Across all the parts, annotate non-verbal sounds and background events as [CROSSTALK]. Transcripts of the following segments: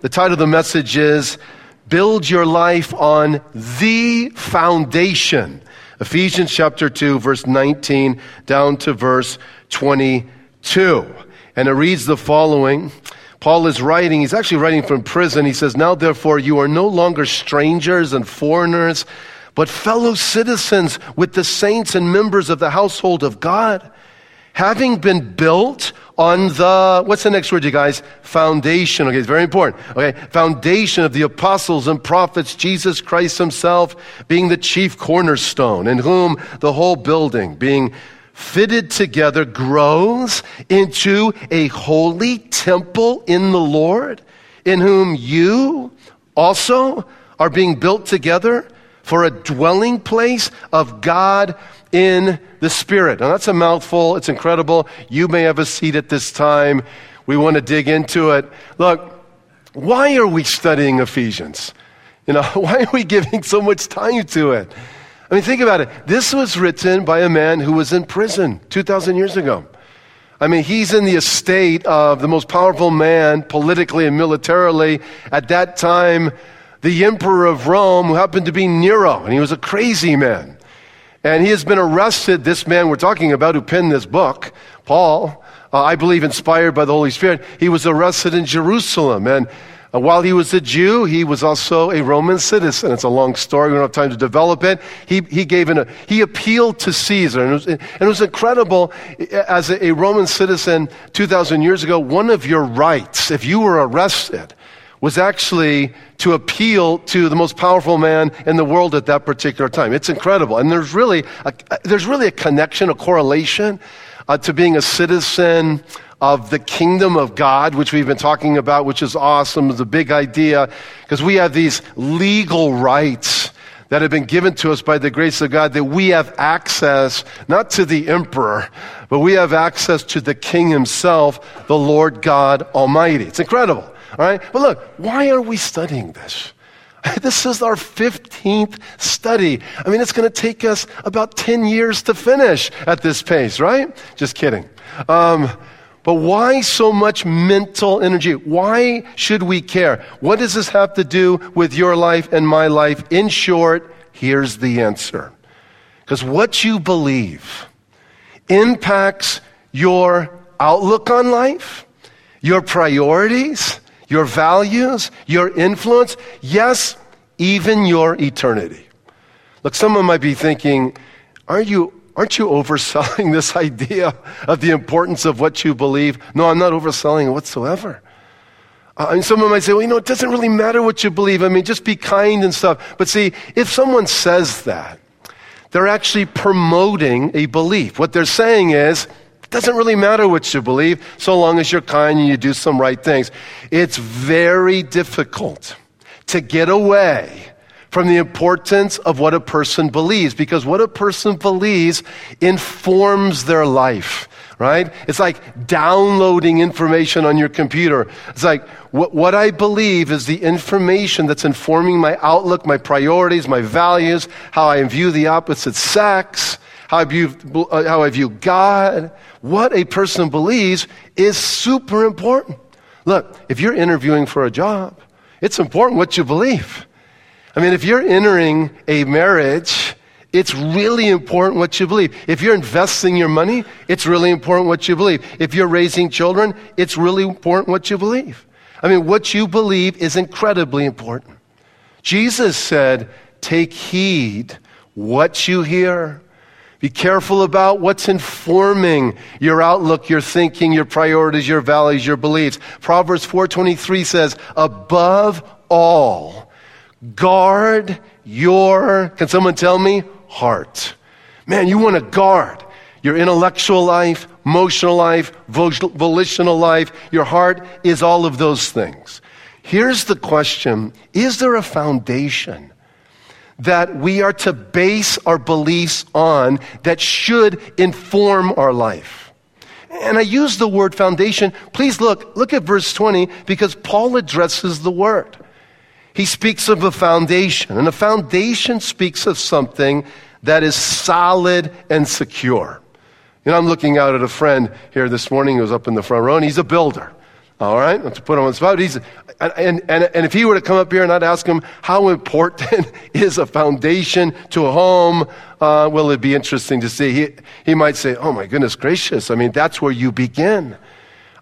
The title of the message is Build Your Life on the Foundation. Ephesians chapter 2, verse 19 down to verse 22. And it reads the following. Paul is writing, he's actually writing from prison. He says, Now therefore you are no longer strangers and foreigners, but fellow citizens with the saints and members of the household of God having been built on the, what's the next word, you guys? Foundation. Okay, it's very important. Okay, foundation of the apostles and prophets, Jesus Christ himself being the chief cornerstone, in whom the whole building being fitted together grows into a holy temple in the Lord, in whom you also are being built together for a dwelling place of God in the Spirit. Now, that's a mouthful. It's incredible. You may have a seat at this time. We want to dig into it. Look, why are we studying Ephesians? You know, [LAUGHS] why are we giving so much time to it? I mean, think about it. This was written by a man who was in prison 2,000 years ago. I mean, he's in the estate of the most powerful man politically and militarily at that time, the emperor of Rome, who happened to be Nero, and he was a crazy man. And he has been arrested, this man we're talking about who penned this book, Paul, uh, I believe inspired by the Holy Spirit, he was arrested in Jerusalem. And uh, while he was a Jew, he was also a Roman citizen. It's a long story. We don't have time to develop it. He, he gave an, he appealed to Caesar. And it, was, and it was incredible. As a, a Roman citizen 2,000 years ago, one of your rights, if you were arrested, was actually to appeal to the most powerful man in the world at that particular time. It's incredible. And there's really a, there's really a connection, a correlation uh, to being a citizen of the kingdom of God, which we've been talking about, which is awesome. It's a big idea because we have these legal rights that have been given to us by the grace of God that we have access not to the emperor, but we have access to the king himself, the Lord God Almighty. It's incredible. All right? But look, why are we studying this? [LAUGHS] This is our 15th study. I mean, it's going to take us about 10 years to finish at this pace, right? Just kidding. Um, but why so much mental energy? Why should we care? What does this have to do with your life and my life? In short, here's the answer. Because what you believe impacts your outlook on life, your priorities, your values, your influence, yes, even your eternity. Look, someone might be thinking, aren't you, aren't you [LAUGHS] overselling this idea of the importance of what you believe? No, I'm not overselling it whatsoever. Uh, and someone might say, well, you know, it doesn't really matter what you believe. I mean, just be kind and stuff. But see, if someone says that, they're actually promoting a belief. What they're saying is, doesn't really matter what you believe, so long as you're kind and you do some right things. It's very difficult to get away from the importance of what a person believes because what a person believes informs their life right? It's like downloading information on your computer. It's like what, what, I believe is the information that's informing my outlook, my priorities, my values, how I view the opposite sex, how I view, how I view God, what a person believes is super important. Look, if you're interviewing for a job, it's important what you believe. I mean, if you're entering a marriage, it's really important what you believe. If you're investing your money, it's really important what you believe. If you're raising children, it's really important what you believe. I mean, what you believe is incredibly important. Jesus said, Take heed what you hear. Be careful about what's informing your outlook, your thinking, your priorities, your values, your beliefs. Proverbs 4:23 says, "Above all, guard your Can someone tell me? heart." Man, you want to guard your intellectual life, emotional life, volitional life. Your heart is all of those things. Here's the question, is there a foundation that we are to base our beliefs on that should inform our life. And I use the word foundation. Please look, look at verse 20 because Paul addresses the word. He speaks of a foundation, and a foundation speaks of something that is solid and secure. You know, I'm looking out at a friend here this morning who's up in the front row, and he's a builder. All right, not to put him on the spot. He's, and, and, and if he were to come up here and I'd ask him how important [LAUGHS] is a foundation to a home, uh, well, it'd be interesting to see. He, he might say, oh my goodness gracious, I mean, that's where you begin.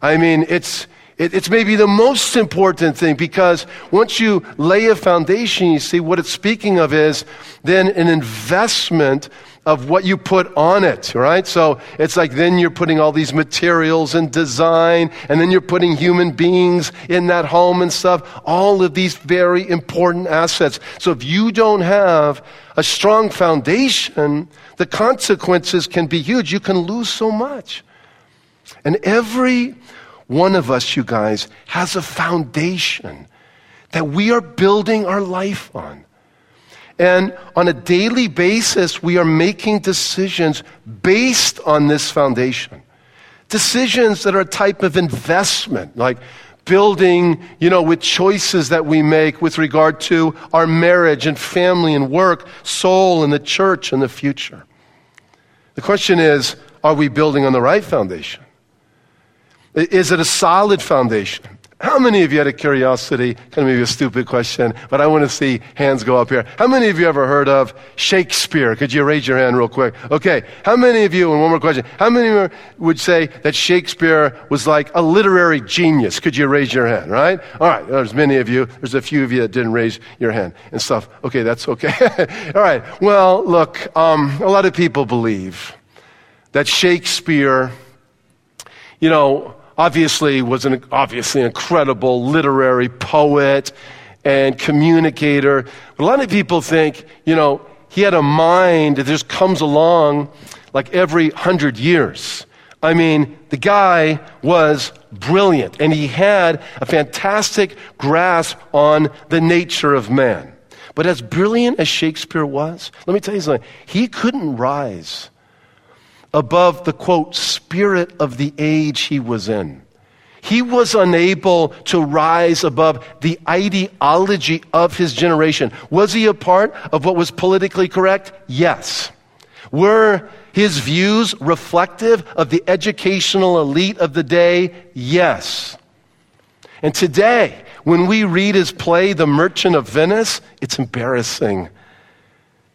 I mean, it's, it, it's maybe the most important thing because once you lay a foundation, you see what it's speaking of is then an investment of what you put on it, right? So it's like then you're putting all these materials and design, and then you're putting human beings in that home and stuff. All of these very important assets. So if you don't have a strong foundation, the consequences can be huge. You can lose so much. And every one of us, you guys, has a foundation that we are building our life on. And on a daily basis, we are making decisions based on this foundation. Decisions that are a type of investment, like building, you know, with choices that we make with regard to our marriage and family and work, soul and the church and the future. The question is, are we building on the right foundation? Is it a solid foundation? How many of you had a curiosity, kind of maybe a stupid question, but I want to see hands go up here. How many of you ever heard of Shakespeare? Could you raise your hand real quick? Okay. How many of you, and one more question, how many would say that Shakespeare was like a literary genius? Could you raise your hand, right? All right. There's many of you. There's a few of you that didn't raise your hand and stuff. Okay, that's okay. [LAUGHS] All right. Well, look, um, a lot of people believe that Shakespeare, you know, obviously was an obviously incredible literary poet and communicator. But a lot of people think, you know, he had a mind that just comes along like every hundred years. I mean, the guy was brilliant and he had a fantastic grasp on the nature of man. But as brilliant as Shakespeare was, let me tell you something, he couldn't rise above the quote, spirit of the age he was in. He was unable to rise above the ideology of his generation. Was he a part of what was politically correct? Yes. Were his views reflective of the educational elite of the day? Yes. And today, when we read his play, The Merchant of Venice, it's embarrassing.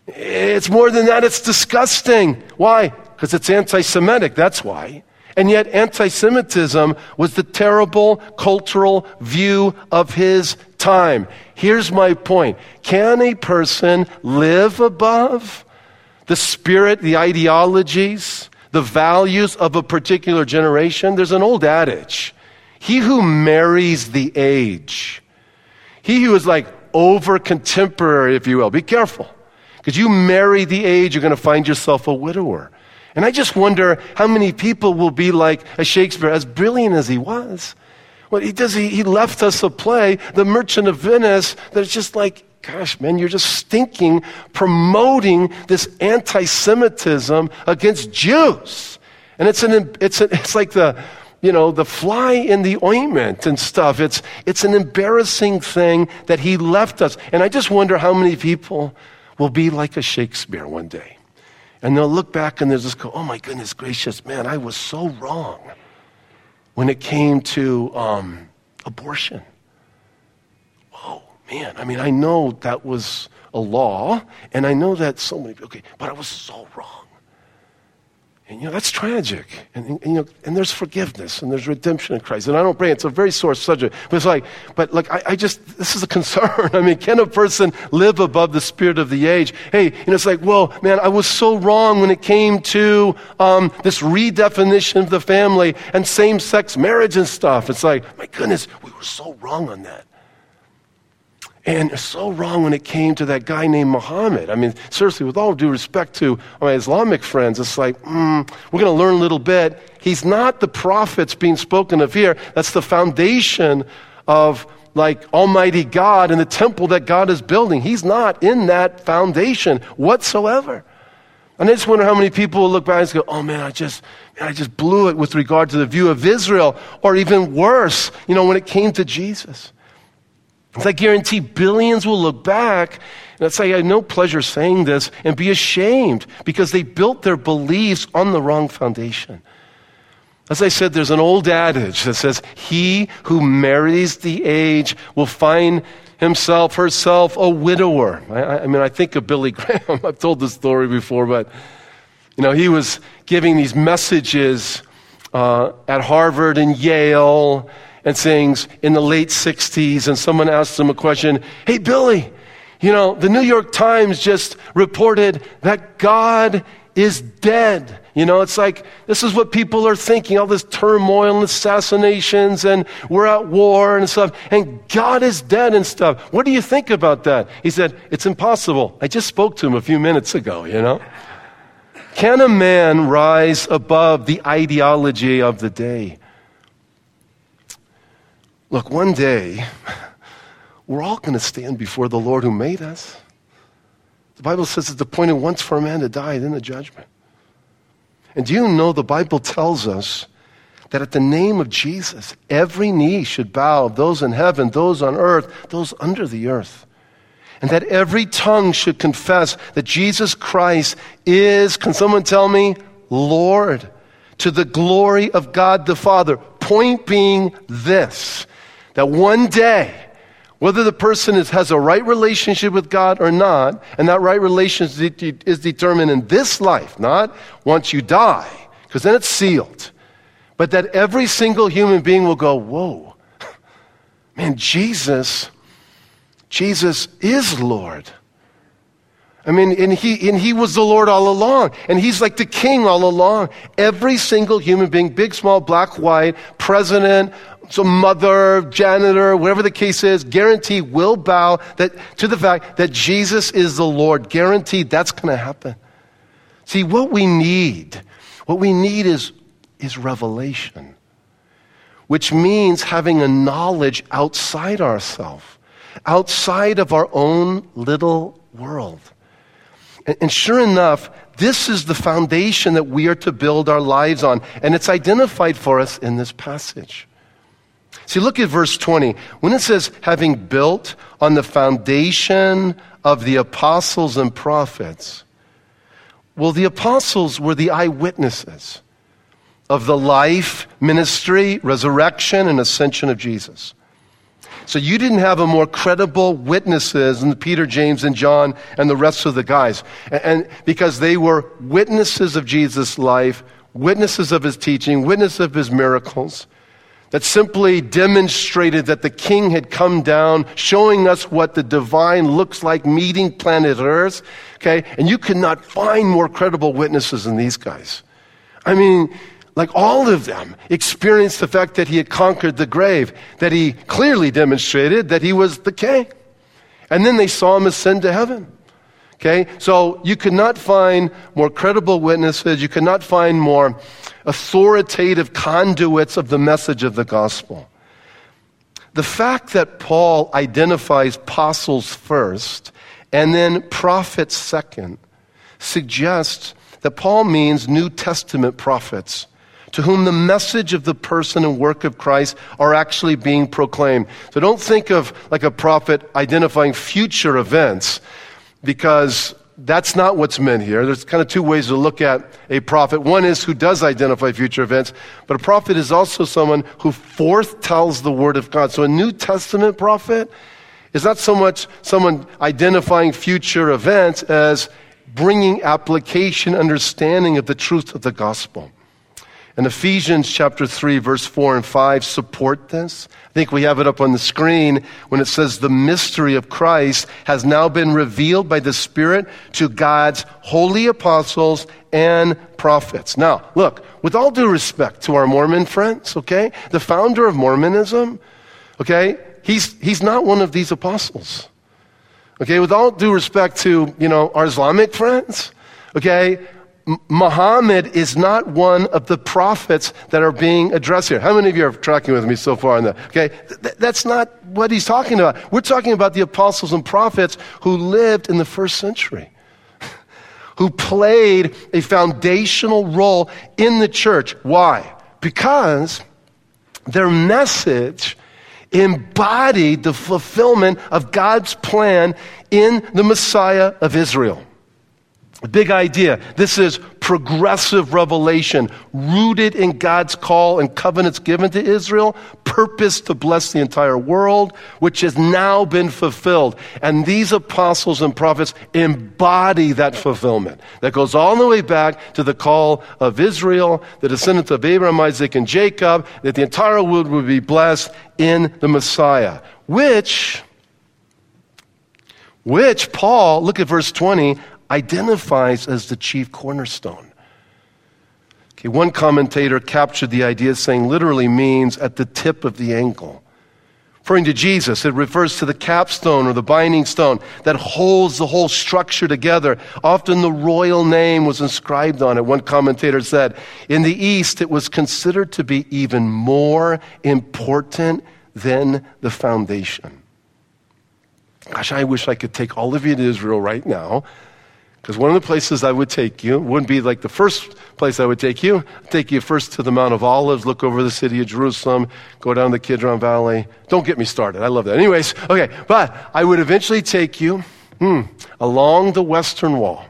It's more than that, it's disgusting. Why? Because it's anti Semitic, that's why. And yet, anti Semitism was the terrible cultural view of his time. Here's my point Can a person live above the spirit, the ideologies, the values of a particular generation? There's an old adage He who marries the age, he who is like over contemporary, if you will, be careful. Because you marry the age, you're going to find yourself a widower. And I just wonder how many people will be like a Shakespeare, as brilliant as he was. What he does, he, he left us a play, The Merchant of Venice, that's just like, gosh, man, you're just stinking, promoting this anti Semitism against Jews. And it's, an, it's, a, it's like the, you know, the fly in the ointment and stuff. It's, it's an embarrassing thing that he left us. And I just wonder how many people will be like a Shakespeare one day. And they'll look back and they'll just go, oh my goodness gracious, man, I was so wrong when it came to um, abortion. Oh, man, I mean, I know that was a law, and I know that so many, people, okay, but I was so wrong. And you know, that's tragic. And, and, you know, and there's forgiveness and there's redemption in Christ. And I don't pray, it's a very sore subject. But it's like, but like, I, I just, this is a [LAUGHS] concern. I mean, can a person live above the spirit of the age? Hey, you know, it's like, well, man, I was so wrong when it came to um, this redefinition of the family and same sex marriage and stuff. It's like, my goodness, we were so wrong on that. And so wrong when it came to that guy named Muhammad. I mean, seriously, with all due respect to my Islamic friends, it's like, mm, we're going to learn a little bit. He's not the prophets being spoken of here. That's the foundation of like Almighty God and the temple that God is building. He's not in that foundation whatsoever. And I just wonder how many people will look back and go, oh man, I just, man, I just blew it with regard to the view of Israel, or even worse, you know, when it came to Jesus. I guarantee billions will look back and say, I have no pleasure saying this, and be ashamed because they built their beliefs on the wrong foundation. As I said, there's an old adage that says, He who marries the age will find himself, herself, a widower. I, I mean, I think of Billy [LAUGHS] Graham. I've told this story before, but, you know, he was giving these messages uh, at Harvard and Yale and things in the late 60s, and someone asked him a question Hey, Billy, you know, the New York Times just reported that God is dead. You know, it's like this is what people are thinking all this turmoil and assassinations, and we're at war and stuff, and God is dead and stuff. What do you think about that? He said, It's impossible. I just spoke to him a few minutes ago, you know? Can a man rise above the ideology of the day? Look, one day, we're all going to stand before the Lord who made us. The Bible says it's appointed once for a man to die, then the judgment. And do you know the Bible tells us that at the name of Jesus, every knee should bow, those in heaven, those on earth, those under the earth. And that every tongue should confess that Jesus Christ is, can someone tell me, Lord, to the glory of God the Father. Point being this that one day, whether the person is, has a right relationship with God or not, and that right relationship is determined in this life, not once you die, because then it's sealed. But that every single human being will go, whoa, [LAUGHS] man, Jesus, Jesus is Lord. I mean, and he, and he was the Lord all along. And he's like the king all along. Every single human being, big, small, black, white, president, so mother, janitor, whatever the case is, guarantee will bow that, to the fact that Jesus is the Lord. Guaranteed that's going to happen. See, what we need, what we need is, is revelation, which means having a knowledge outside ourselves, outside of our own little world. And, and sure enough, this is the foundation that we are to build our lives on. And it's identified for us in this passage. See, look at verse 20. When it says, having built on the foundation of the apostles and prophets, well, the apostles were the eyewitnesses of the life, ministry, resurrection, and ascension of Jesus. So you didn't have a more credible witnesses than Peter, James, and John and the rest of the guys. And, and because they were witnesses of Jesus' life, witnesses of his teaching, witnesses of his miracles that simply demonstrated that the king had come down, showing us what the divine looks like meeting planet Earth. Okay? And you could not find more credible witnesses than these guys. I mean, like all of them experienced the fact that he had conquered the grave, that he clearly demonstrated that he was the king. And then they saw him ascend to heaven. Okay? So you could not find more credible witnesses. You could not find more authoritative conduits of the message of the gospel. The fact that Paul identifies apostles first and then prophets second suggests that Paul means New Testament prophets to whom the message of the person and work of Christ are actually being proclaimed. So don't think of like a prophet identifying future events because that's not what's meant here. There's kind of two ways to look at a prophet. One is who does identify future events, but a prophet is also someone who foretells the word of God. So a New Testament prophet is not so much someone identifying future events as bringing application, understanding of the truth of the gospel. And Ephesians chapter 3, verse 4 and 5 support this. I think we have it up on the screen when it says, The mystery of Christ has now been revealed by the Spirit to God's holy apostles and prophets. Now, look, with all due respect to our Mormon friends, okay, the founder of Mormonism, okay, he's, he's not one of these apostles. Okay, with all due respect to, you know, our Islamic friends, okay, Muhammad is not one of the prophets that are being addressed here. How many of you are tracking with me so far on that? Okay, Th- that's not what he's talking about. We're talking about the apostles and prophets who lived in the first century, [LAUGHS] who played a foundational role in the church. Why? Because their message embodied the fulfillment of God's plan in the Messiah of Israel. Big idea. This is progressive revelation rooted in God's call and covenants given to Israel, purpose to bless the entire world, which has now been fulfilled. And these apostles and prophets embody that fulfillment. That goes all the way back to the call of Israel, the descendants of Abraham, Isaac, and Jacob, that the entire world would be blessed in the Messiah, which which Paul, look at verse 20, identifies as the chief cornerstone. Okay, one commentator captured the idea saying literally means at the tip of the ankle. Referring to Jesus, it refers to the capstone or the binding stone that holds the whole structure together. Often the royal name was inscribed on it. One commentator said, in the East, it was considered to be even more important than the foundation. Gosh, I wish I could take all of you to Israel right now because one of the places I would take you wouldn't be like the first place I would take you. I'd take you first to the Mount of Olives, look over the city of Jerusalem, go down the Kidron Valley. Don't get me started. I love that. Anyways, okay, but I would eventually take you hmm, along the Western Wall.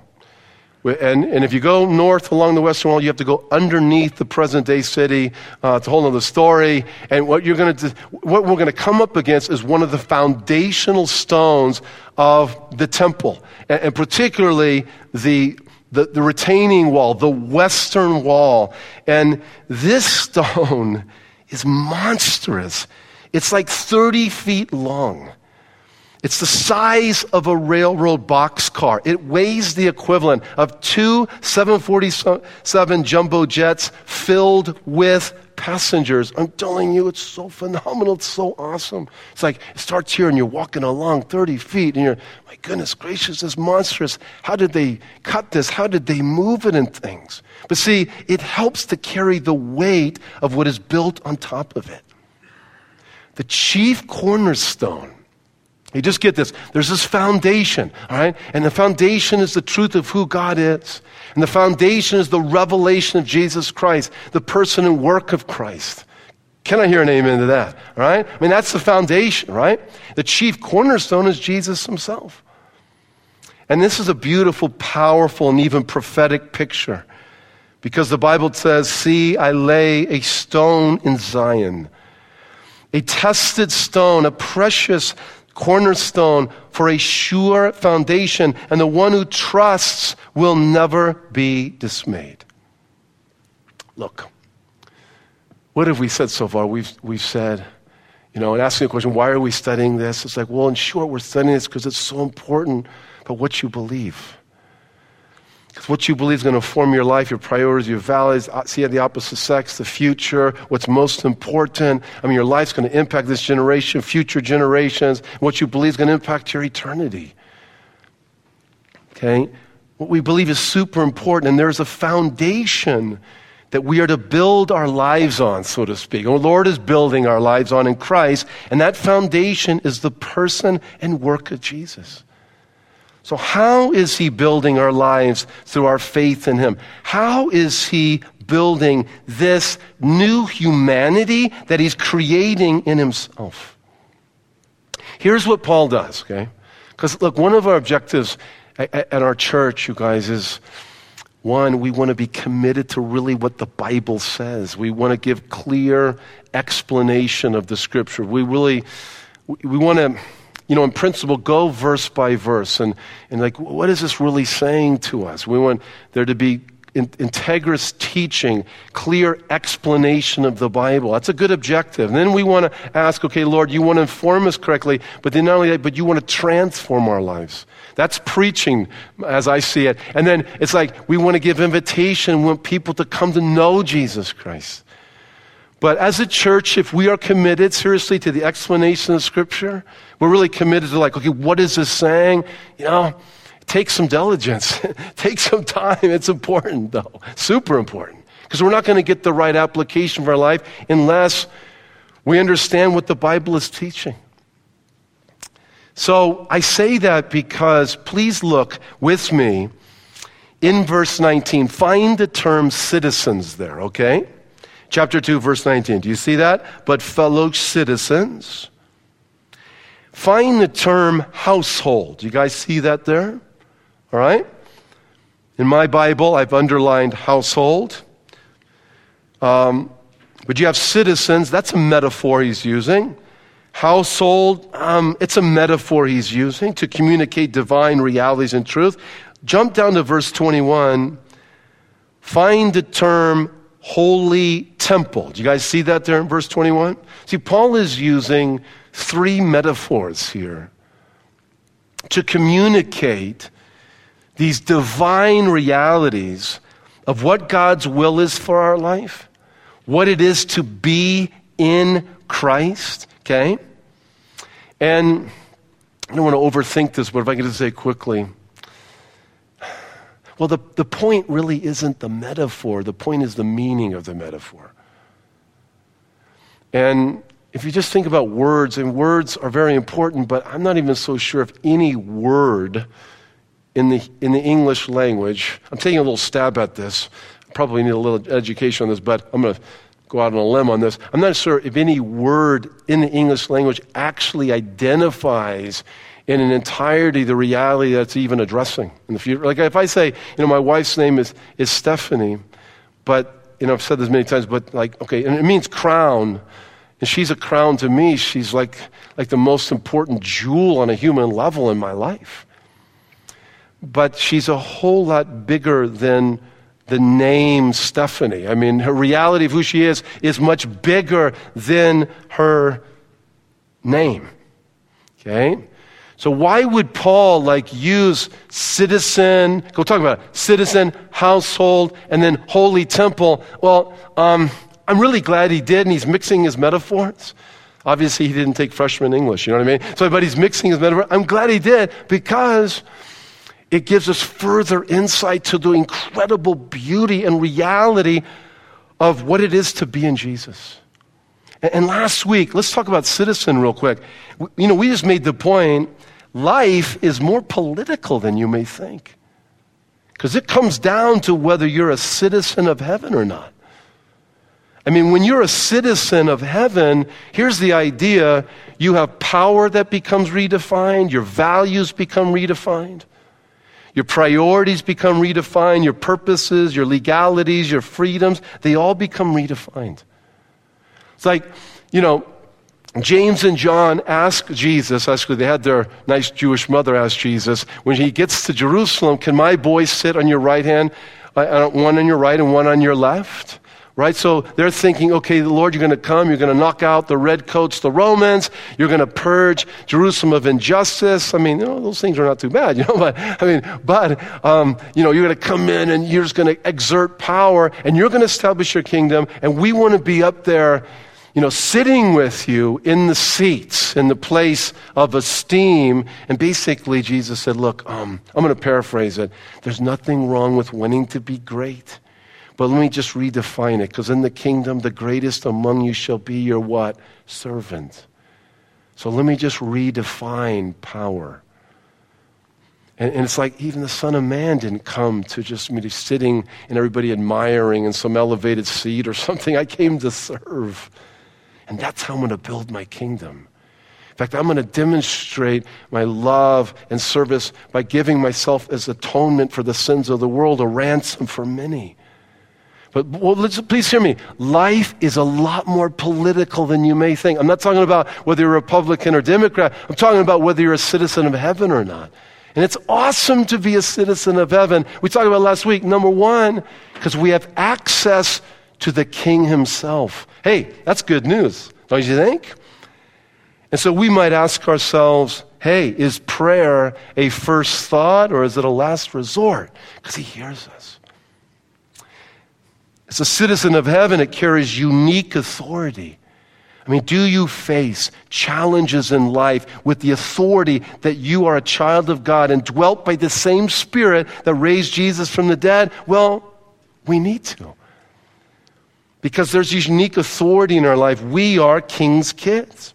And, and if you go north along the Western Wall, you have to go underneath the present day city. Uh, it's a whole other story. And what, you're gonna, what we're going to come up against is one of the foundational stones of the temple, and, and particularly the, the, the retaining wall, the Western Wall. And this stone is monstrous. It's like 30 feet long. It's the size of a railroad boxcar. It weighs the equivalent of two 747 jumbo jets filled with passengers. I'm telling you, it's so phenomenal. It's so awesome. It's like it starts here and you're walking along 30 feet and you're, my goodness gracious, this monstrous. How did they cut this? How did they move it and things? But see, it helps to carry the weight of what is built on top of it. The chief cornerstone you just get this. There's this foundation, all right? And the foundation is the truth of who God is. And the foundation is the revelation of Jesus Christ, the person and work of Christ. Can I hear an amen to that? All right? I mean, that's the foundation, right? The chief cornerstone is Jesus himself. And this is a beautiful, powerful, and even prophetic picture. Because the Bible says, See, I lay a stone in Zion, a tested stone, a precious cornerstone for a sure foundation, and the one who trusts will never be dismayed. Look, what have we said so far? We've, we've said, you know, and asking the question, why are we studying this? It's like, well, in short, we're studying this because it's so important but what you believe. Because what you believe is going to form your life, your priorities, your values, uh, see the opposite sex, the future, what's most important. I mean, your life's going to impact this generation, future generations. What you believe is going to impact your eternity. Okay? What we believe is super important, and there's a foundation that we are to build our lives on, so to speak. Our Lord is building our lives on in Christ, and that foundation is the person and work of Jesus. So, how is He building our lives through our faith in Him? How is He building this new humanity that He's creating in Himself? Here's what Paul does, okay? Because, look, one of our objectives at, our church, you guys, is one, we want to be committed to really what the Bible says. We want to give clear explanation of the Scripture. We really, we want to you know, in principle, go verse by verse and, and like, what is this really saying to us? We want there to be in, integrous teaching, clear explanation of the Bible. That's a good objective. And then we want to ask, okay, Lord, you want to inform us correctly, but then not only that, but you want to transform our lives. That's preaching as I see it. And then it's like we want to give invitation, we want people to come to know Jesus Christ. But as a church, if we are committed seriously to the explanation of Scripture, we're really committed to like, okay, what is this saying? You know, take some diligence, [LAUGHS] take some time. It's important, though, super important, because we're not going to get the right application for our life unless we understand what the Bible is teaching. So I say that because please look with me in verse 19. Find the term citizens there, okay? Chapter 2, verse 19. Do you see that? But fellow citizens. Find the term household. You guys see that there? All right? In my Bible, I've underlined household. Um, but you have citizens, that's a metaphor he's using. Household, um, it's a metaphor he's using to communicate divine realities and truth. Jump down to verse 21. Find the term holy temple. Do you guys see that there in verse 21? See, Paul is using three metaphors here to communicate these divine realities of what God's will is for our life, what it is to be in Christ, okay? And I don't want to overthink this, but if I can just say quickly, well, the, the point really isn't the metaphor, the point is the meaning of the metaphor. And if you just think about words, and words are very important, but I'm not even so sure if any word in the, in the English language, I'm taking a little stab at this. Probably need a little education on this, but I'm going to go out on a limb on this. I'm not sure if any word in the English language actually identifies in an entirety the reality that's even addressing in the future. Like if I say, you know, my wife's name is, is Stephanie, but, you know, I've said this many times, but like, okay, and it means crown. And she's a crown to me. She's like, like the most important jewel on a human level in my life. But she's a whole lot bigger than the name Stephanie. I mean, her reality of who she is is much bigger than her name. Okay? So why would Paul like use citizen, go talk about it, citizen, household, and then holy temple? Well, um, I'm really glad he did, and he's mixing his metaphors. Obviously, he didn't take freshman English, you know what I mean? So, but he's mixing his metaphors. I'm glad he did because it gives us further insight to the incredible beauty and reality of what it is to be in Jesus. And last week, let's talk about citizen real quick. You know, we just made the point life is more political than you may think. Because it comes down to whether you're a citizen of heaven or not. I mean, when you're a citizen of heaven, here's the idea you have power that becomes redefined, your values become redefined, your priorities become redefined, your purposes, your legalities, your freedoms, they all become redefined. It's like, you know, James and John ask Jesus, actually, they had their nice Jewish mother ask Jesus, when he gets to Jerusalem, can my boy sit on your right hand, uh, one on your right and one on your left? Right? So they're thinking, okay, the Lord, you're going to come, you're going to knock out the redcoats, the Romans, you're going to purge Jerusalem of injustice. I mean, you know, those things are not too bad, [LAUGHS] you know, but, I mean, but, um, you know, you're going to come in and you're just going to exert power and you're going to establish your kingdom and we want to be up there, you know, sitting with you in the seats, in the place of esteem. And basically, Jesus said, look, um, I'm going to paraphrase it. There's nothing wrong with wanting to be great. But let me just redefine it because in the kingdom, the greatest among you shall be your what? Servant. So let me just redefine power. And, and, it's like even the Son of Man didn't come to just me sitting and everybody admiring in some elevated seat or [LAUGHS] something. I came to serve. And that's how I'm going to build my kingdom. In fact, I'm going to demonstrate my love and service by giving myself as atonement for the sins of the world, a ransom for many. But well, please hear me. Life is a lot more political than you may think. I'm not talking about whether you're Republican or Democrat. I'm talking about whether you're a citizen of heaven or not. And it's awesome to be a citizen of heaven. We talked about last week. Number one, because we have access to the King himself. Hey, that's good news, don't you think? And so we might ask ourselves, hey, is prayer a first thought or is it a last resort? Because he hears us. As a citizen of heaven, it carries unique authority. I mean, do you face challenges in life with the authority that you are a child of God and dwelt by the same Spirit that raised Jesus from the dead? Well, we need to. Because there's unique authority in our life. We are King's kids.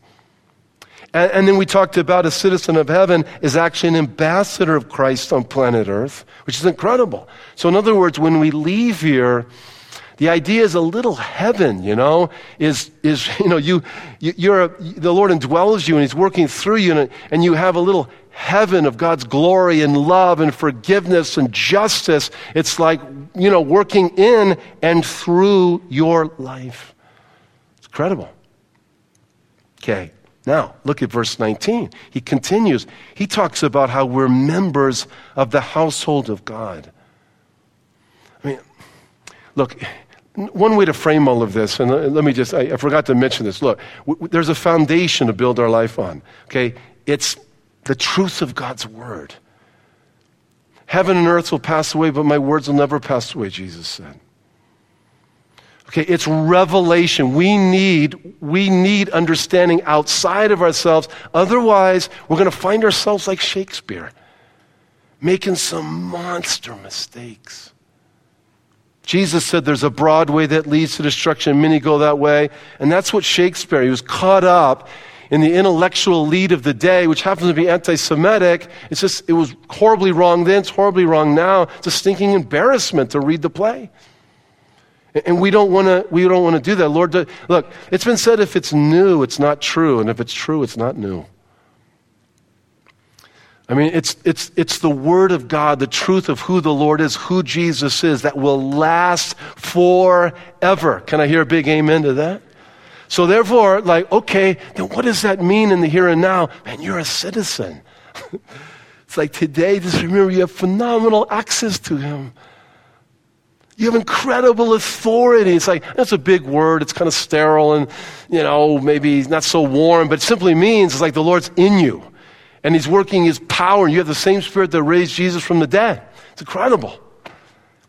And, and, then we talked about a citizen of heaven is actually an ambassador of Christ on planet Earth, which is incredible. So, in other words, when we leave here, the idea is a little heaven, you know, is, is [LAUGHS] you know, you, you, are the Lord indwells you and He's working through you and, and you have a little heaven of God's glory and love and forgiveness and justice. It's like, you know, working in and through your life. It's incredible. Okay, now look at verse 19. He continues. He talks about how we're members of the household of God. I mean, look, one way to frame all of this, and let me just, I, I forgot to mention this. Look, w- there's a foundation to build our life on, okay? It's the truth of God's word. Heaven and earth will pass away, but my words will never pass away, Jesus said. Okay, it's revelation. We need, we need understanding outside of ourselves. Otherwise, we're going to find ourselves like Shakespeare, making some monster mistakes. Jesus said there's a broad way that leads to destruction, many go that way. And that's what Shakespeare, he was caught up in the intellectual lead of the day, which happens to be anti Semitic. It's just, it was horribly wrong then, it's horribly wrong now. It's a stinking embarrassment to read the play. And we don't want to we don't want to do that. Lord, look, it's been said if it's new, it's not true, and if it's true, it's not new. I mean, it's, it's, it's the Word of God, the truth of who the Lord is, who Jesus is, that will last forever. Can I hear a big amen to that? So, therefore, like, okay, then what does that mean in the here and now? Man, you're a citizen. [LAUGHS] it's like today, just remember you have phenomenal access to Him. You have incredible authority. It's like, that's a big word. It's kind of sterile and, you know, maybe not so warm, but it simply means it's like the Lord's in you and He's working His power, and you have the same Spirit that raised Jesus from the dead. It's incredible.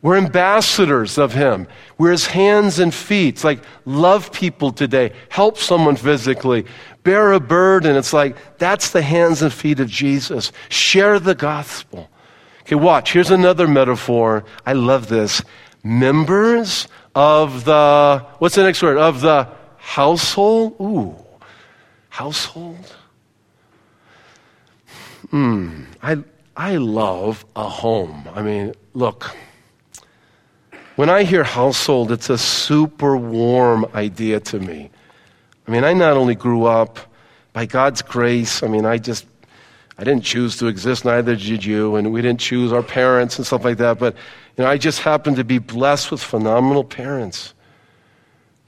We're ambassadors of Him. We're His hands and feet. It's like love people today, help someone physically, bear a burden. It's like that's the hands and feet of Jesus. Share the gospel. Okay, watch. Here's another metaphor. I love this. Members of the, what's the next word? Of the household? Ooh, household? Hmm. I, I love a home. I mean, look, when I hear household, it's a super warm idea to me. I mean, I not only grew up by God's grace, I mean, I just, I didn't choose to exist, neither did you, and we didn't choose our parents and stuff like that, but, you know, I just happened to be blessed with phenomenal parents.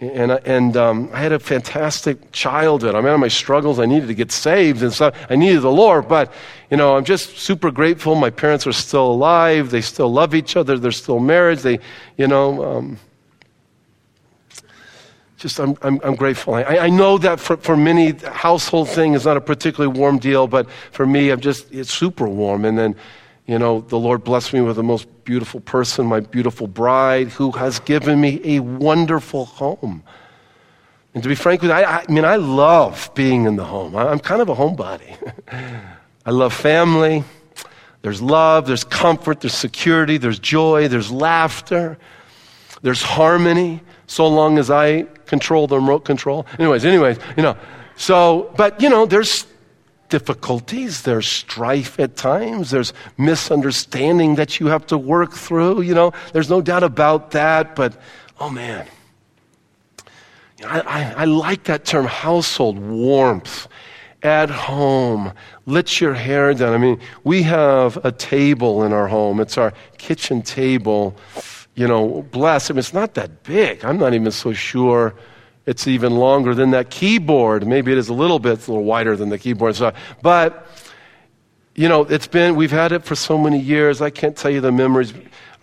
And, and um, I had a fantastic childhood. I mean, my struggles, I needed to get saved and stuff. I needed the Lord, but, you know, I'm just super grateful. My parents are still alive. They still love each other. They're still married. They, you know, um, just I'm, I'm, I'm grateful. I, I, know that for, for many, household thing is not a particularly warm deal, but for me, I'm just, it's super warm. And then, you know, the Lord blessed me with the most beautiful person, my beautiful bride, who has given me a wonderful home. And to be frank with you, I, I mean, I love being in the home. I, I'm kind of a homebody. [LAUGHS] I love family. There's love, there's comfort, there's security, there's joy, there's laughter, there's harmony, so long as I control the remote control. Anyways, anyways, you know. So, but, you know, there's difficulties, there's strife at times, there's misunderstanding that you have to work through. You know, there's no doubt about that, but oh man. You know, I, I, I like that term household warmth at home. Let your hair down. I mean, we have a table in our home. It's our kitchen table. You know, bless. I mean, it's not that big. I'm not even so sure it's even longer than that keyboard. Maybe it is a little bit, it's a little wider than the keyboard. So, but, you know, it's been, we've had it for so many years. I can't tell you the memories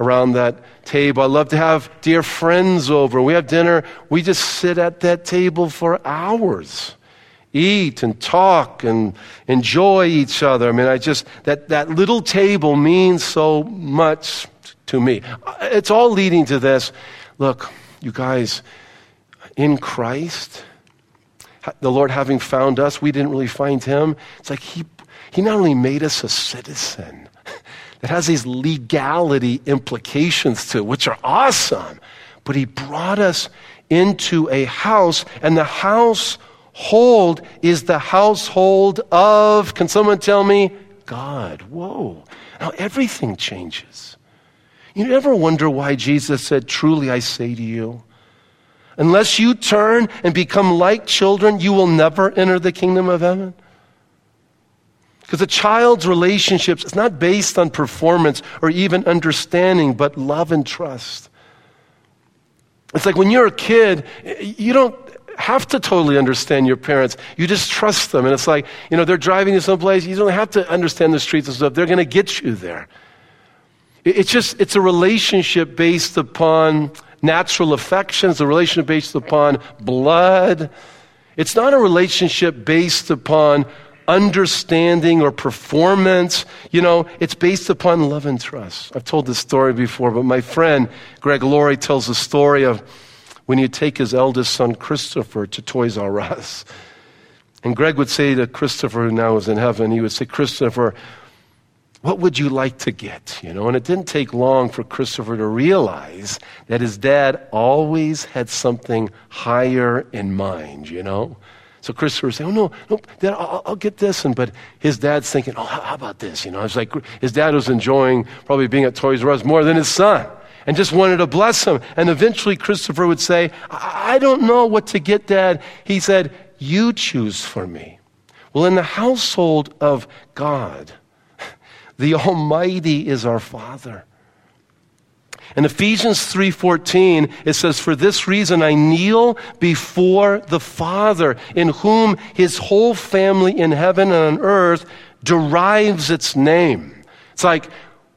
around that table. I love to have dear friends over. We have dinner. We just sit at that table for hours. Eat and talk and enjoy each other. I mean, I just, that, that little table means so much to me. It's all leading to this. Look, you guys, in Christ, the Lord having found us, we didn't really find him. It's like he, he not only made us a citizen, [LAUGHS] that has these legality implications to it, which are awesome, but he brought us into a house, and the household is the household of, can someone tell me? God. Whoa. Now everything changes. You ever wonder why Jesus said, Truly I say to you, Unless you turn and become like children, you will never enter the kingdom of heaven. Because a child's relationships is not based on performance or even understanding, but love and trust. It's like when you're a kid, you don't have to totally understand your parents. You just trust them. And it's like, you know, they're driving you someplace, you don't have to understand the streets and stuff. They're going to get you there. It's just, it's a relationship based upon natural affections, a relationship based upon blood. It's not a relationship based upon understanding or performance. You know, it's based upon love and trust. I've told this story before, but my friend Greg Laurie tells the story of when you take his eldest son Christopher to Toys R Us. And Greg would say to Christopher, who now is in heaven, he would say, Christopher, what would you like to get? You know, and it didn't take long for Christopher to realize that his dad always had something higher in mind, you know? So Christopher said, "Oh no, no, Dad, I'll, I'll, get this." And but his dad's thinking, "Oh, how, how about this?" You know, it's like his dad was enjoying probably being at Toys R Us more than his son, and just wanted to bless him. And eventually, Christopher would say, I, I don't know what to get, Dad." He said, "You choose for me." Well, in the household of God, the Almighty is our Father. In Ephesians 3:14 it says for this reason I kneel before the Father in whom his whole family in heaven and on earth derives its name. It's like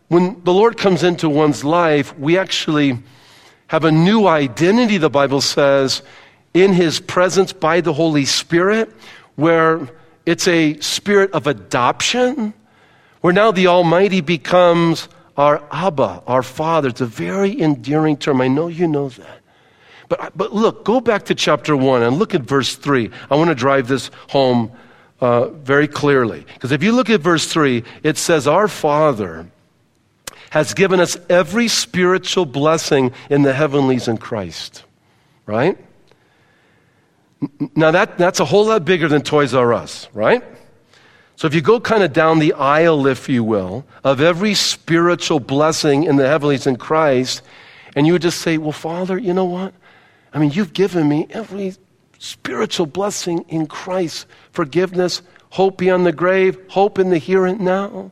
when the Lord comes into one's life, we actually have a new identity the Bible says in his presence by the Holy Spirit where it's a spirit of adoption where now the Almighty becomes our Abba, our Father. It's a very endearing term. I know you know that. But, but look, go back to chapter 1 and look at verse 3. I want to drive this home uh, very clearly. Because if you look at verse 3, it says, Our Father has given us every spiritual blessing in the heavenlies in Christ. Right? Now, that, that's a whole lot bigger than Toys R Us, right? So if you go kind of down the aisle, if you will, of every spiritual blessing in the heavenlies in Christ, and you would just say, Well, Father, you know what? I mean, you've given me every spiritual blessing in Christ forgiveness, hope beyond the grave, hope in the here and now,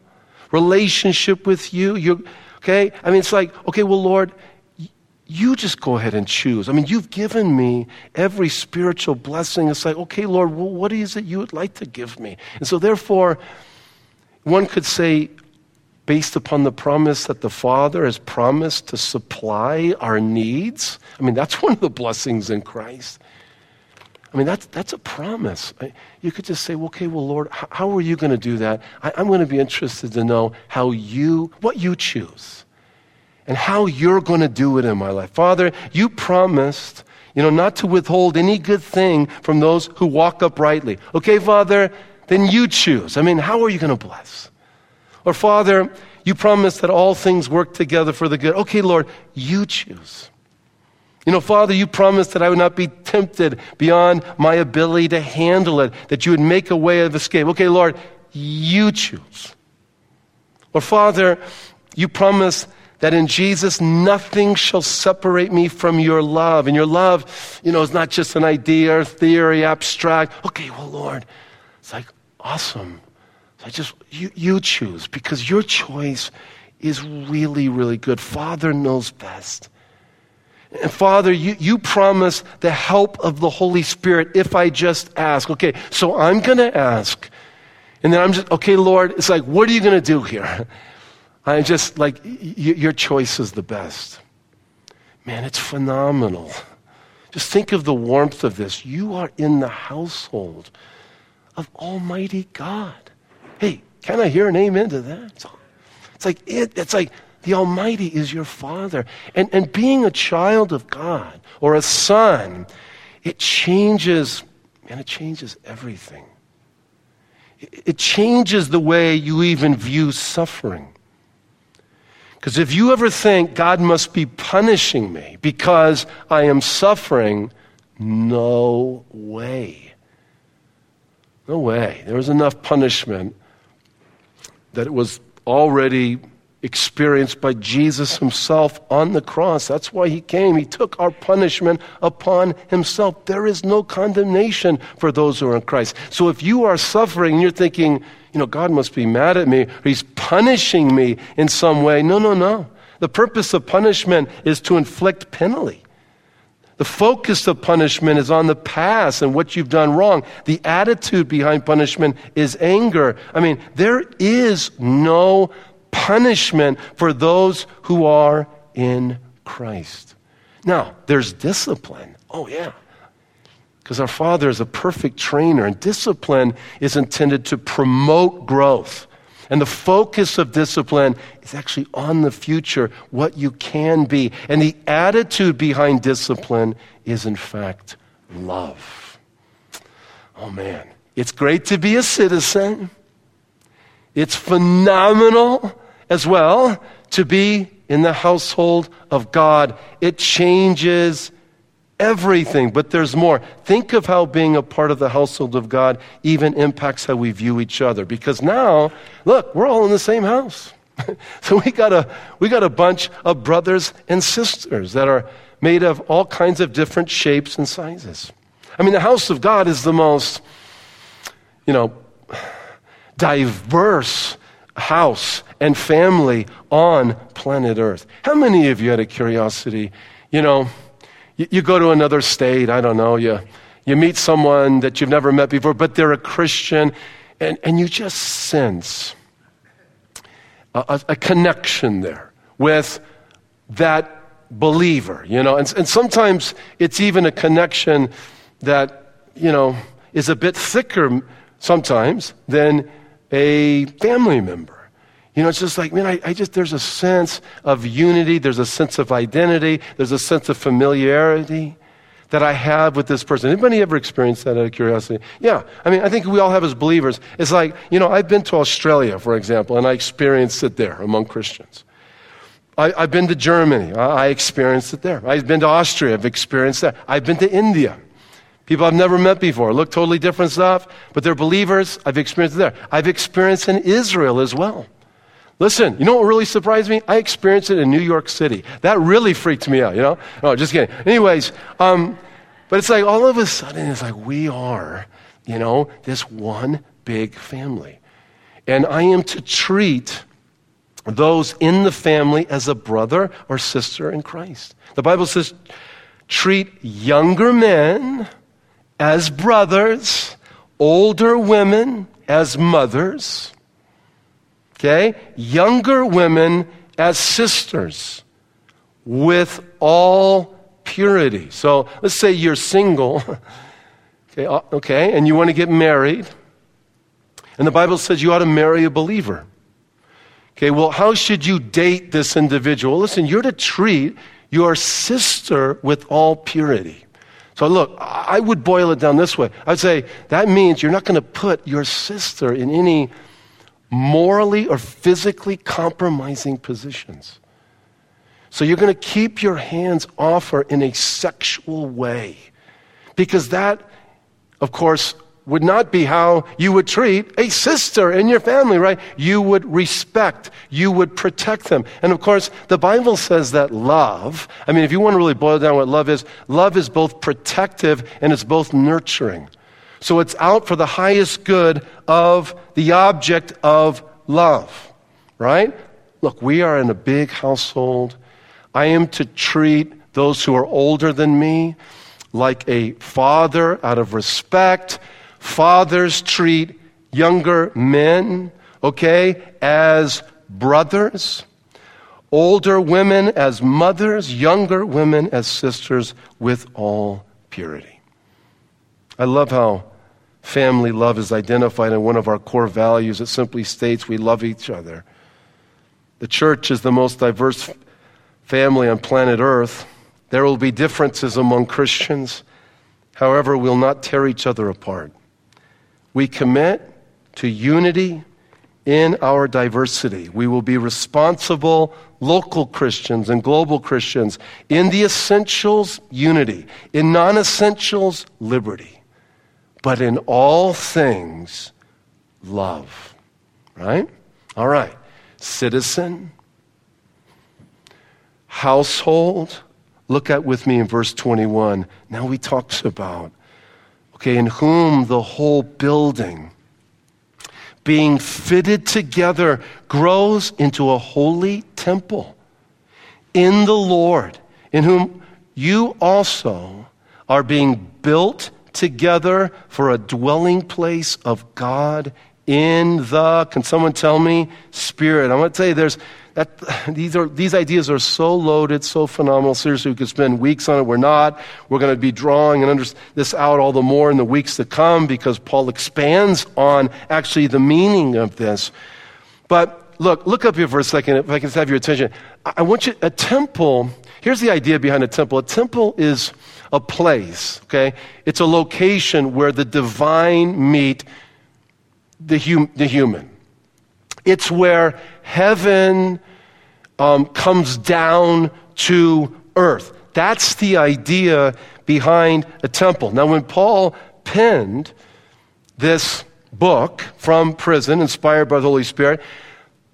relationship with you. you okay? I mean, it's like, okay, well, Lord, you just go ahead and choose. I mean, you've given me every spiritual blessing. It's like, okay, Lord, well, what is it you would like to give me? And so, therefore, one could say, based upon the promise that the Father has promised to supply our needs, I mean, that's [LAUGHS] one of the blessings in Christ. I mean, that's, that's a promise. You could just say, okay, well, Lord, how, how are you going to do that? I, I'm going to be interested to know how you, what you choose and how you're going to do it in my life. Father, you promised, you know, not to withhold any good thing from those who walk uprightly. Okay, Father, then you choose. I mean, how are you going to bless? Or, Father, you promised that all things work together for the good. Okay, Lord, you choose. You know, Father, you promised that I would not be tempted beyond my ability to handle it, that you would make a way of escape. Okay, Lord, you choose. Or, Father, you promised that in Jesus nothing shall separate me from your love. And your love, you know, is not just an idea or theory, abstract. Okay, well, Lord, it's like awesome. So I just, you, you choose because your choice is really, really good. Father knows best. And Father, you, you promise the help of the Holy Spirit if I just ask. Okay, so I'm going to ask. And then I'm just, okay, Lord, it's like, what are you going to do here? [LAUGHS] I just like, y- your choice is the best. Man, it's phenomenal. Just think of the warmth of this. You are in the household of Almighty God. Hey, can I hear an amen to that? It's like it, it's like the Almighty is your Father. And, and being a child of God or a son, it changes, and it changes everything. It, it changes the way you even view suffering. Because if you ever think God must be punishing me because I am suffering, no way. No way. There was enough punishment that it was already experienced by Jesus himself on the cross. That's why he came. He took our punishment upon himself. There is no condemnation for those who are in Christ. So if you are suffering and you're thinking, you know, God must be mad at me, or he's punishing me in some way. No, no, no. The purpose of punishment is to inflict penalty. The focus of punishment is on the past and what you've done wrong. The attitude behind punishment is anger. I mean, there is no punishment for those who are in Christ. Now, there's discipline. Oh, yeah. Because our Father is a perfect trainer, and discipline is intended to promote growth. And the focus of discipline is actually on the future, what you can be. And the attitude behind discipline is, in fact, love. Oh, man. It's great to be a citizen. It's phenomenal as well to be in the household of God. It changes everything, but there's more. Think of how being a part of the household of God even impacts how we view each other. Because now, look, we're all in the same house. [LAUGHS] so we got, a, we got a bunch of brothers and sisters that are made of all kinds of different shapes and sizes. I mean, the house of God is the most, you know, diverse house and family on planet Earth. How many of you had a curiosity? You know, you, you go to another state, I don't know, you, you meet someone that you've never met before, but they're a Christian, and, and you just sense a, a, connection there with that believer, you know. And, and sometimes it's even a connection that, you know, is a bit thicker sometimes than a family member. You know, it's just like, man, I, I, just, there's a sense of unity, there's a sense of identity, there's a sense of familiarity that I have with this person. Anybody ever experienced that out of curiosity? Yeah. I mean, I think we all have as believers. It's like, you know, I've been to Australia, for example, and I experienced it there among Christians. I, have been to Germany. I, I experienced it there. I've been to Austria. I've experienced that. I've been to India. People I've never met before. Look totally different stuff, but they're believers. I've experienced it there. I've experienced in Israel as well. Listen, you know what really surprised me? I experienced it in New York City. That really freaked me out, you know? Oh, just kidding. Anyways, um, but it's like all of a sudden, it's like we are, you know, this one big family. And I am to treat those in the family as a brother or sister in Christ. The Bible says, treat younger men as brothers, older women as mothers Okay? Younger women as sisters with all purity. So let's say you're single, [LAUGHS] okay, uh, okay, and you want to get married. And the Bible says you ought to marry a believer. Okay, well, how should you date this individual? Listen, you're to treat your sister with all purity. So, look, I would boil it down this way. I'd say that means you're not going to put your sister in any morally or physically compromising positions. So you're going to keep your hands off her in a sexual way. Because that, of course, would not be how you would treat a sister in your family, right? You would respect, you would protect them. And of course, the Bible says that love, I mean, if you want to really boil down what love is, love is both protective and it's both nurturing. So it's out for the highest good of the object of love, right? Look, we are in a big household. I am to treat those who are older than me like a father out of respect. Fathers treat younger men, okay, as brothers. Older women as mothers, younger women as sisters with all purity. I love how family love is identified in one of our core values. It simply states we love each other. The church is the most diverse family on planet Earth. There will be differences among Christians. However, we'll not tear each other apart. We commit to unity in our diversity. We will be responsible local Christians and global Christians in the essentials, unity, in non essentials, liberty but in all things, love. Right? All right. Citizen, household. Look at with me in verse 21. Now he talks about, okay, in whom the whole building being fitted together, grows into a holy temple in the Lord, in whom you also are being built together for a dwelling place of God in the, can someone tell me, Spirit? I want to tell you, there's, that, [LAUGHS] these, are, these ideas are so loaded, so phenomenal. Seriously, we could spend weeks on it. We're not. We're going to be drawing and under, this out all the more in the weeks to come because Paul expands on actually the meaning of this. But look, look up here for a second, if I can have your attention. I want you, a temple, here's the idea behind a temple. A temple is a place, okay? It's a location where the divine meet the, hum, the human. It's where heaven um, comes down to earth. That's the idea behind a temple. Now, when Paul penned this book from prison, inspired by the Holy Spirit,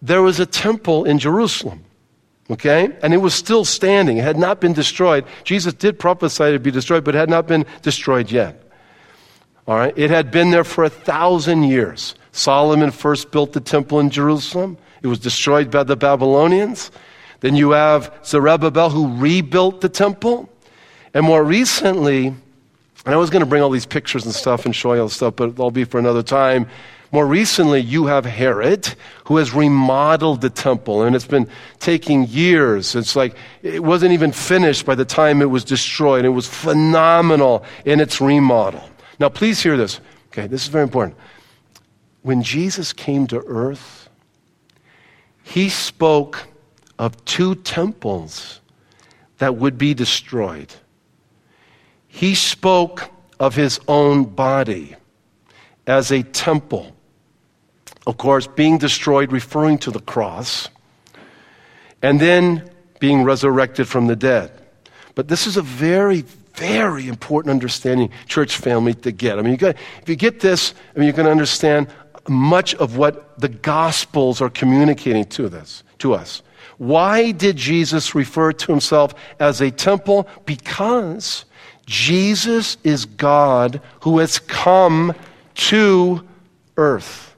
there was a temple in Jerusalem. Okay? And it was still standing. It had not been destroyed. Jesus did prophesy to be destroyed, but it had not been destroyed yet. All right? It had been there for a thousand years. Solomon first built the temple in Jerusalem. It was destroyed by the Babylonians. Then you have Zerubbabel who rebuilt the temple. And more recently, and I was going to bring all these pictures and stuff and show you all this stuff, but it'll be for another time. More recently, you have Herod, who has remodeled the temple, and it's been taking years. It's like it wasn't even finished by the time it was destroyed. It was phenomenal in its remodel. Now, please hear this. Okay, this is very important. When Jesus came to earth, he spoke of two temples that would be destroyed. He spoke of his own body as a temple. Of course, being destroyed, referring to the cross, and then being resurrected from the dead. But this is a very, very important understanding, church family, to get. I mean, you got, if you get this, I mean, you can understand much of what the Gospels are communicating to, this, to us. Why did Jesus refer to himself as a temple? Because Jesus is God who has come to earth.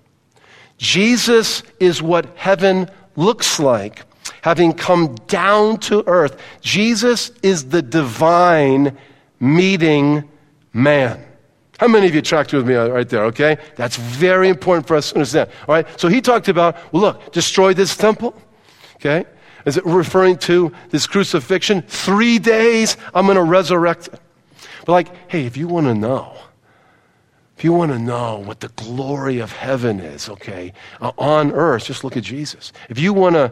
Jesus is what heaven looks like, having come down to earth. Jesus is the divine meeting man. How many of you tracked with me right there, okay? That's very important for us to understand. All right, so he talked about, well, look, destroy this temple, okay? Is it referring to this crucifixion? Three days, I'm going to resurrect it. But, like, hey, if you want to know, if you want to know what the glory of heaven is, okay, uh, on earth, just look at Jesus. If you want to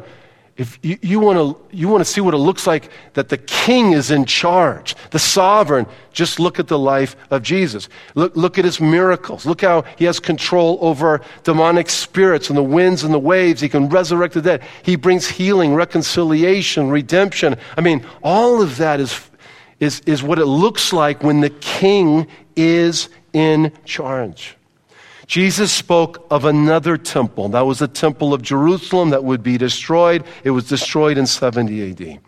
if you, you want to you want to see what it looks like that the king is in charge, the sovereign, just look at the life of Jesus. Look, look at his miracles. Look how he has control over demonic spirits and the winds and the waves. He can resurrect the dead. He brings healing, reconciliation, redemption. I mean, all of that is, is, is what it looks like when the king is in charge. Jesus spoke of another temple. That was the temple of Jerusalem that would be destroyed. It was destroyed in 70 AD.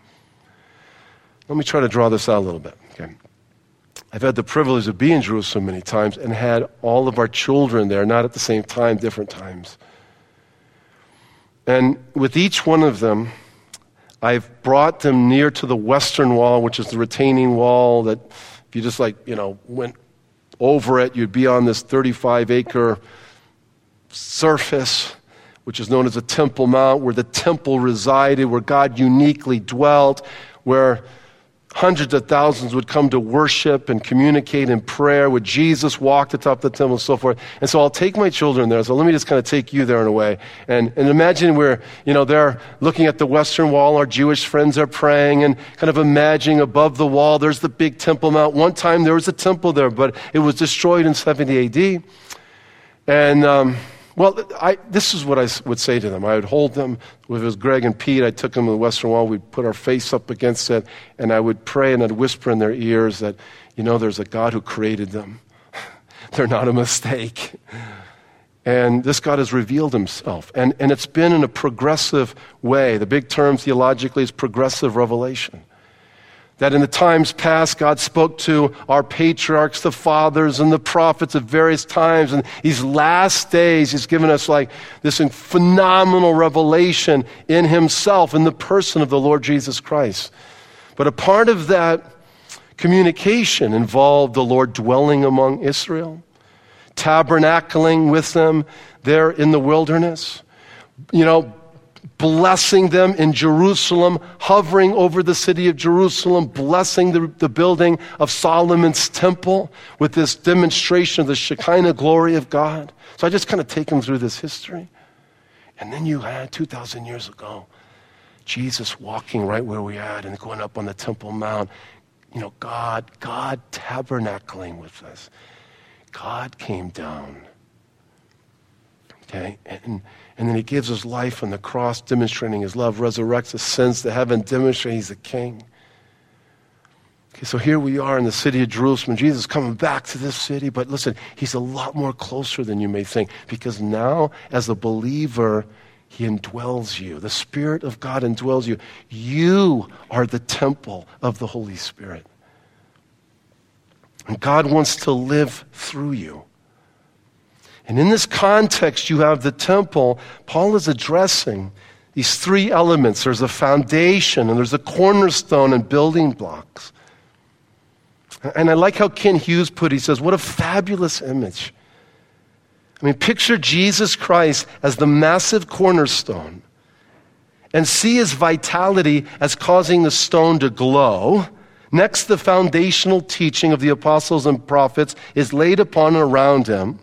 Let me try to draw this out a little bit. Okay. I've had the privilege of being in Jerusalem many times and had all of our children there, not at the same time, different times. And with each one of them, I've brought them near to the western wall, which is the retaining wall that if you just like, you know, went over it, you'd be on this 35 acre surface, which is known as a Temple Mount, where the temple resided, where God uniquely dwelt, where hundreds of thousands would come to worship and communicate in prayer, where Jesus walked atop the temple and so forth. And so I'll take my children there. So let me just kind of take you there in a way. And, and imagine we're, you know, they're looking at the Western Wall. Our Jewish friends are praying and kind of imagining above the wall, there's the big Temple Mount. One time there was a temple there, but it was destroyed in 70 AD. And, um, well, I, this is what I would say to them. I would hold them, with was Greg and Pete, I took them to the Western Wall, we'd put our face up against it, and I would pray and I'd whisper in their ears that, you know, there's a God who created them. [LAUGHS] They're not a mistake. And this God has revealed himself. And, and it's been in a progressive way. The big term theologically is progressive revelation. That in the times past, God spoke to our patriarchs, the fathers, and the prophets at various times. And these last days, He's given us like this phenomenal revelation in Himself, in the person of the Lord Jesus Christ. But a part of that communication involved the Lord dwelling among Israel, tabernacling with them there in the wilderness. You know, blessing them in Jerusalem, hovering over the city of Jerusalem, blessing the, the building of Solomon's temple with this demonstration of the Shekinah glory of God. So I just kind of take them through this history. And then you had 2,000 years ago, Jesus walking right where we at and going up on the Temple Mount. You know, God, God tabernacling with us. God came down. Okay? And and then he gives his life on the cross, demonstrating his love, resurrects, ascends to heaven, demonstrating he's the king. Okay, so here we are in the city of Jerusalem. Jesus coming back to this city, but listen, he's a lot more closer than you may think because now, as a believer, he indwells you. The Spirit of God indwells you. You are the temple of the Holy Spirit. And God wants to live through you. And in this context, you have the temple. Paul is addressing these three elements there's a foundation, and there's a cornerstone and building blocks. And I like how Kent Hughes put it. He says, What a fabulous image. I mean, picture Jesus Christ as the massive cornerstone and see his vitality as causing the stone to glow. Next, the foundational teaching of the apostles and prophets is laid upon and around him.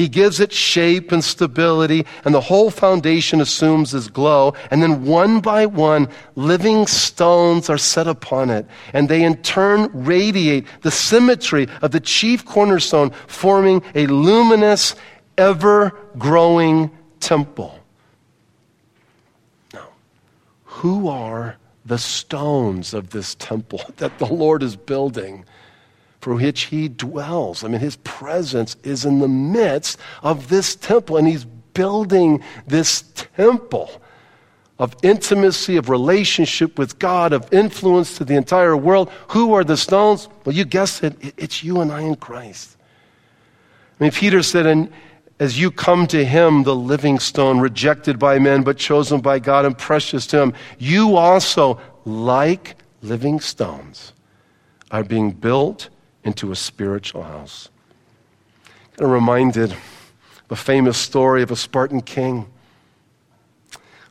He gives it shape and stability, and the whole foundation assumes its glow. And then one by one, living stones are set upon it, and they in turn radiate the symmetry of the chief cornerstone, forming a luminous, ever growing temple. Now, who are the stones of this temple [LAUGHS] that the Lord is building? For which he dwells. I mean, his presence is in the midst of this temple, and he's building this temple of intimacy, of relationship with God, of influence to the entire world. Who are the stones? Well, you guessed it, it's you and I in Christ. I mean, Peter said, and as you come to him, the living stone, rejected by men, but chosen by God and precious to him, you also, like living stones, are being built into a spiritual house. I'm reminded of a famous story of a Spartan king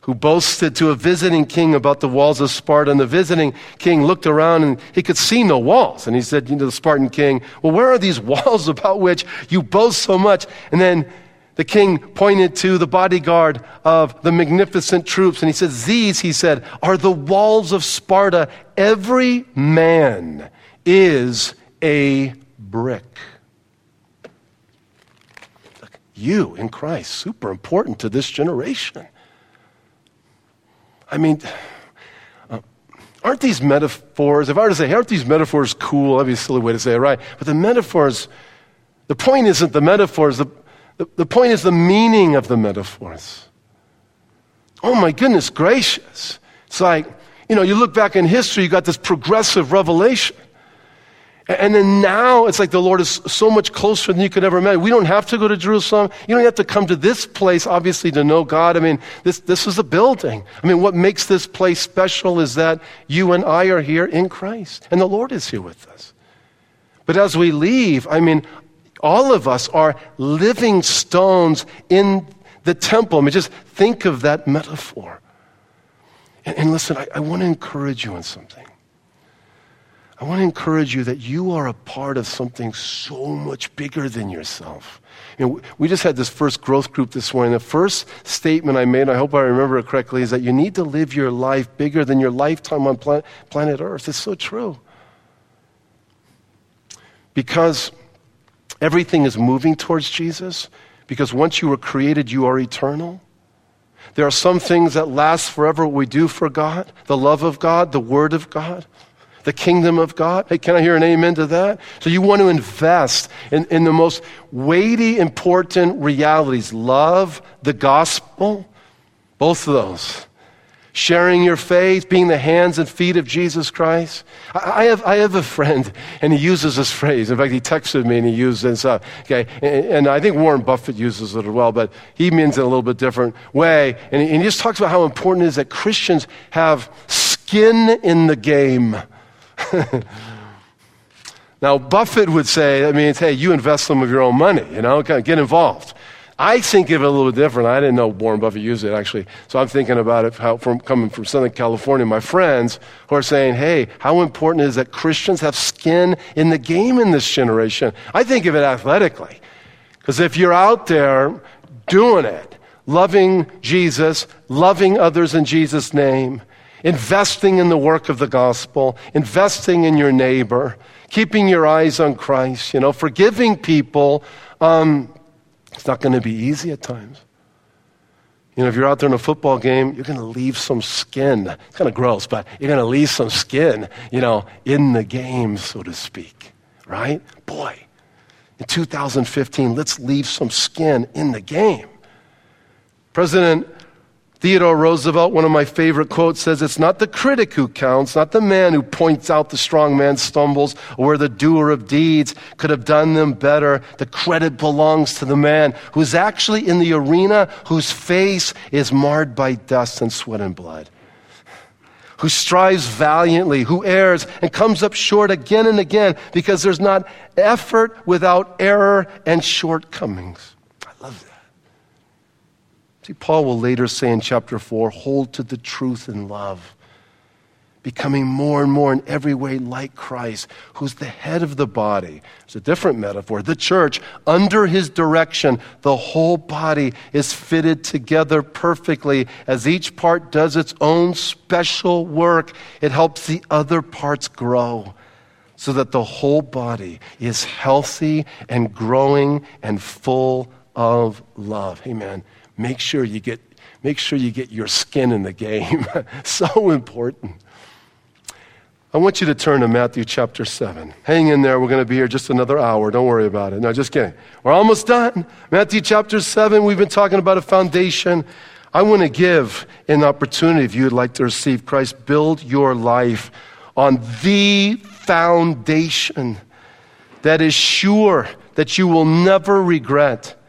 who boasted to a visiting king about the walls of Sparta. And the visiting king looked around and he could see no walls. And he said to the Spartan king, Well, where are these [LAUGHS] walls about which you boast so much? And then the king pointed to the bodyguard of the magnificent troops. And he said, These, he said, are the walls of Sparta. Every man is a brick. You in Christ, super important to this generation. I mean, uh, aren't these metaphors, if I were to say, aren't these metaphors cool? That'd be a silly way to say it, right? But the metaphors, the point isn't the metaphors, the, the, the point is the meaning of the metaphors. Oh my goodness gracious. It's like, you know, you look back in history, you got this progressive revelation. And then now it's like the Lord is so much closer than you could ever imagine. We don't have to go to Jerusalem. You don't have to come to this place, obviously, to know God. I mean, this, this is a building. I mean, what makes this place special is that you and I are here in Christ, and the Lord is here with us. But as we leave, I mean, all of us are living stones in the temple. I mean, just think of that metaphor. And, and listen, I, I want to encourage you in something. I want to encourage you that you are a part of something so much bigger than yourself. You know, we just had this first growth group this morning. The first statement I made, I hope I remember it correctly, is that you need to live your life bigger than your lifetime on planet, planet Earth. It's so true. Because everything is moving towards Jesus, because once you were created, you are eternal. There are some things that last forever, what we do for God, the love of God, the Word of God the kingdom of God. Hey, can I hear an amen to that? So you want to invest in, in the most weighty, important realities love, the gospel, both of those sharing your faith, being the hands and feet of Jesus Christ. I, have, I have a friend, and he uses this phrase. In fact, he texted me and he used this up. Okay, and, I think Warren Buffett uses it as well, but he means it a little bit different way. And he just talks about how important it is that Christians have skin in the game. [LAUGHS] now, Buffett would say, that means, hey, you invest some of your own money, you know, get involved. I think of it a little different. I didn't know Warren Buffett used it actually, so I'm thinking about it how, from coming from Southern California. My friends who are saying, "Hey, how important is that Christians have skin in the game in this generation?" I think of it athletically, because if you're out there doing it, loving Jesus, loving others in Jesus' name, investing in the work of the gospel, investing in your neighbor, keeping your eyes on Christ, you know, forgiving people. Um, it's not going to be easy at times. You know, if you're out there in a football game, you're going to leave some skin. It's kind of gross, but you're going to leave some skin, you know, in the game, so to speak. Right? Boy, in 2015, let's leave some skin in the game. President Theodore Roosevelt, one of my favorite quotes, says, It's not the critic who counts, not the man who points out the strong man's stumbles or the doer of deeds could have done them better. The credit belongs to the man who's actually in the arena, whose face is marred by dust and sweat and blood, who strives valiantly, who errs and comes up short again and again because there's not effort without error and shortcomings. See, Paul will later say in chapter 4 hold to the truth in love, becoming more and more in every way like Christ, who's the head of the body. It's a different metaphor. The church, under his direction, the whole body is fitted together perfectly. As each part does its own special work, it helps the other parts grow so that the whole body is healthy and growing and full of love. Amen make sure you get, make sure you get your skin in the game. [LAUGHS] so important. I want you to turn to Matthew chapter 7. Hang in there. We're going to be here just another hour. Don't worry about it. No, just kidding. We're almost done. Matthew chapter 7, we've been talking about a foundation. I want to give an opportunity if you'd like to receive Christ, build your life on the foundation that is sure that you will never regret.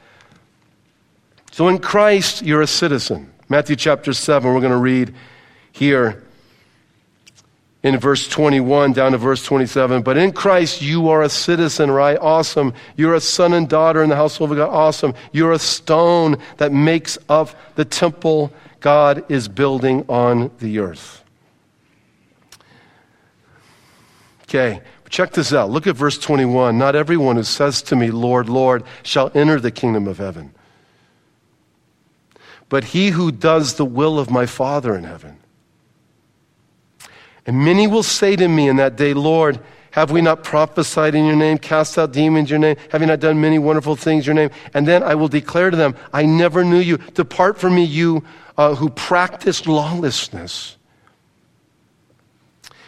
So in Christ, you're a citizen. Matthew chapter 7, we're going to read here in verse 21 down to verse 27. But in Christ, you are a citizen, right? Awesome. You're a son and daughter in the household of God. Awesome. You're a stone that makes up the temple God is building on the earth. Okay, check this out. Look at verse 21. Not everyone who says to me, Lord, Lord, shall enter the kingdom of heaven but he who does the will of my Father in heaven. And many will say to me in that day, Lord, have we not prophesied in your name, cast out demons in your name? Have you not done many wonderful things in your name? And then I will declare to them, I never knew you. Depart from me, you uh, who practice lawlessness.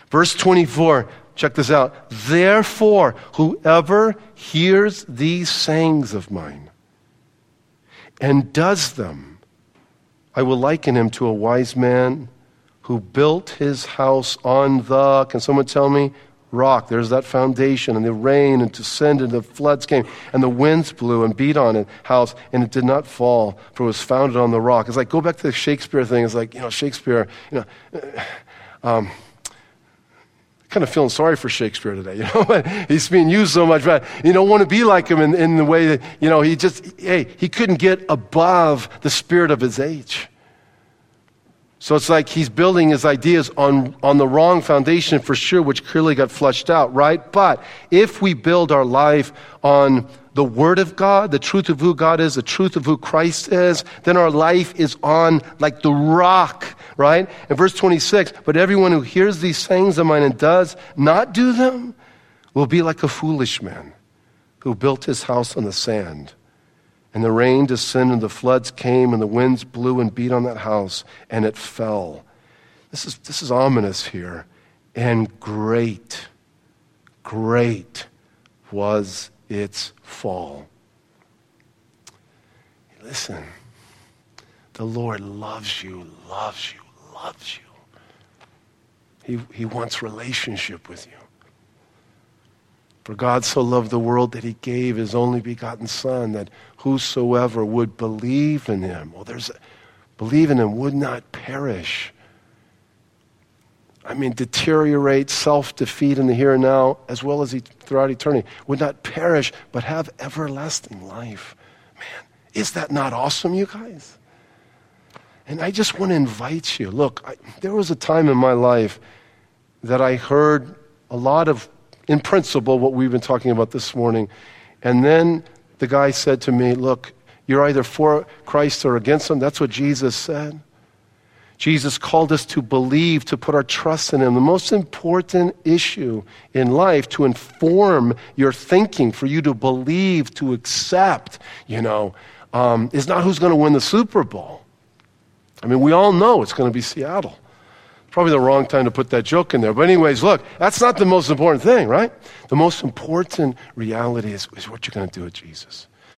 Verse 24, check this out. Therefore, whoever hears these sayings of mine and does them, I will liken him to a wise man who built his house on the, can someone tell me? Rock. There's that foundation, and the rain and descended, and the floods came, and the winds blew and beat on it, house, and it did not fall, for it was founded on the rock. It's like, go back to the Shakespeare thing. It's like, you know, Shakespeare, you know, [SIGHS] um, kind of feeling sorry for Shakespeare today, [LAUGHS] you know, he's being used so much, but you don't want to be like him in, in the way that, you know, he just, hey, he couldn't get above the spirit of his age. So it's like he's building his ideas on, on the wrong foundation for sure, which clearly got flushed out, right? But if we build our life on the Word of God, the truth of who God is, the truth of who Christ is, then our life is on like the rock, right? In verse 26, but everyone who hears these sayings of mine and does not do them will be like a foolish man who built his house on the sand. And the rain descended, and the floods came, and the winds blew and beat on that house, and it fell. This is, this is ominous here. And great, great was its fall. Listen, the Lord loves you, loves you, loves you. He, he wants relationship with you. For God so loved the world that he gave his only begotten Son, that whosoever would believe in him, well, there's believe in him would not perish. I mean, deteriorate, self defeat in the here and now, as well as throughout eternity, would not perish, but have everlasting life. Man, is that not awesome, you guys? And I just want to invite you. Look, I, there was a time in my life that I heard a lot of in principle, what we've been talking about this morning. And then the guy said to me, Look, you're either for Christ or against him. That's what Jesus said. Jesus called us to believe, to put our trust in him. The most important issue in life to inform your thinking, for you to believe, to accept, you know, um, is not who's going to win the Super Bowl. I mean, we all know it's going to be Seattle. Probably the wrong time to put that joke in there. But, anyways, look, that's not the most important thing, right? The most important reality is, is what you're going to do with Jesus.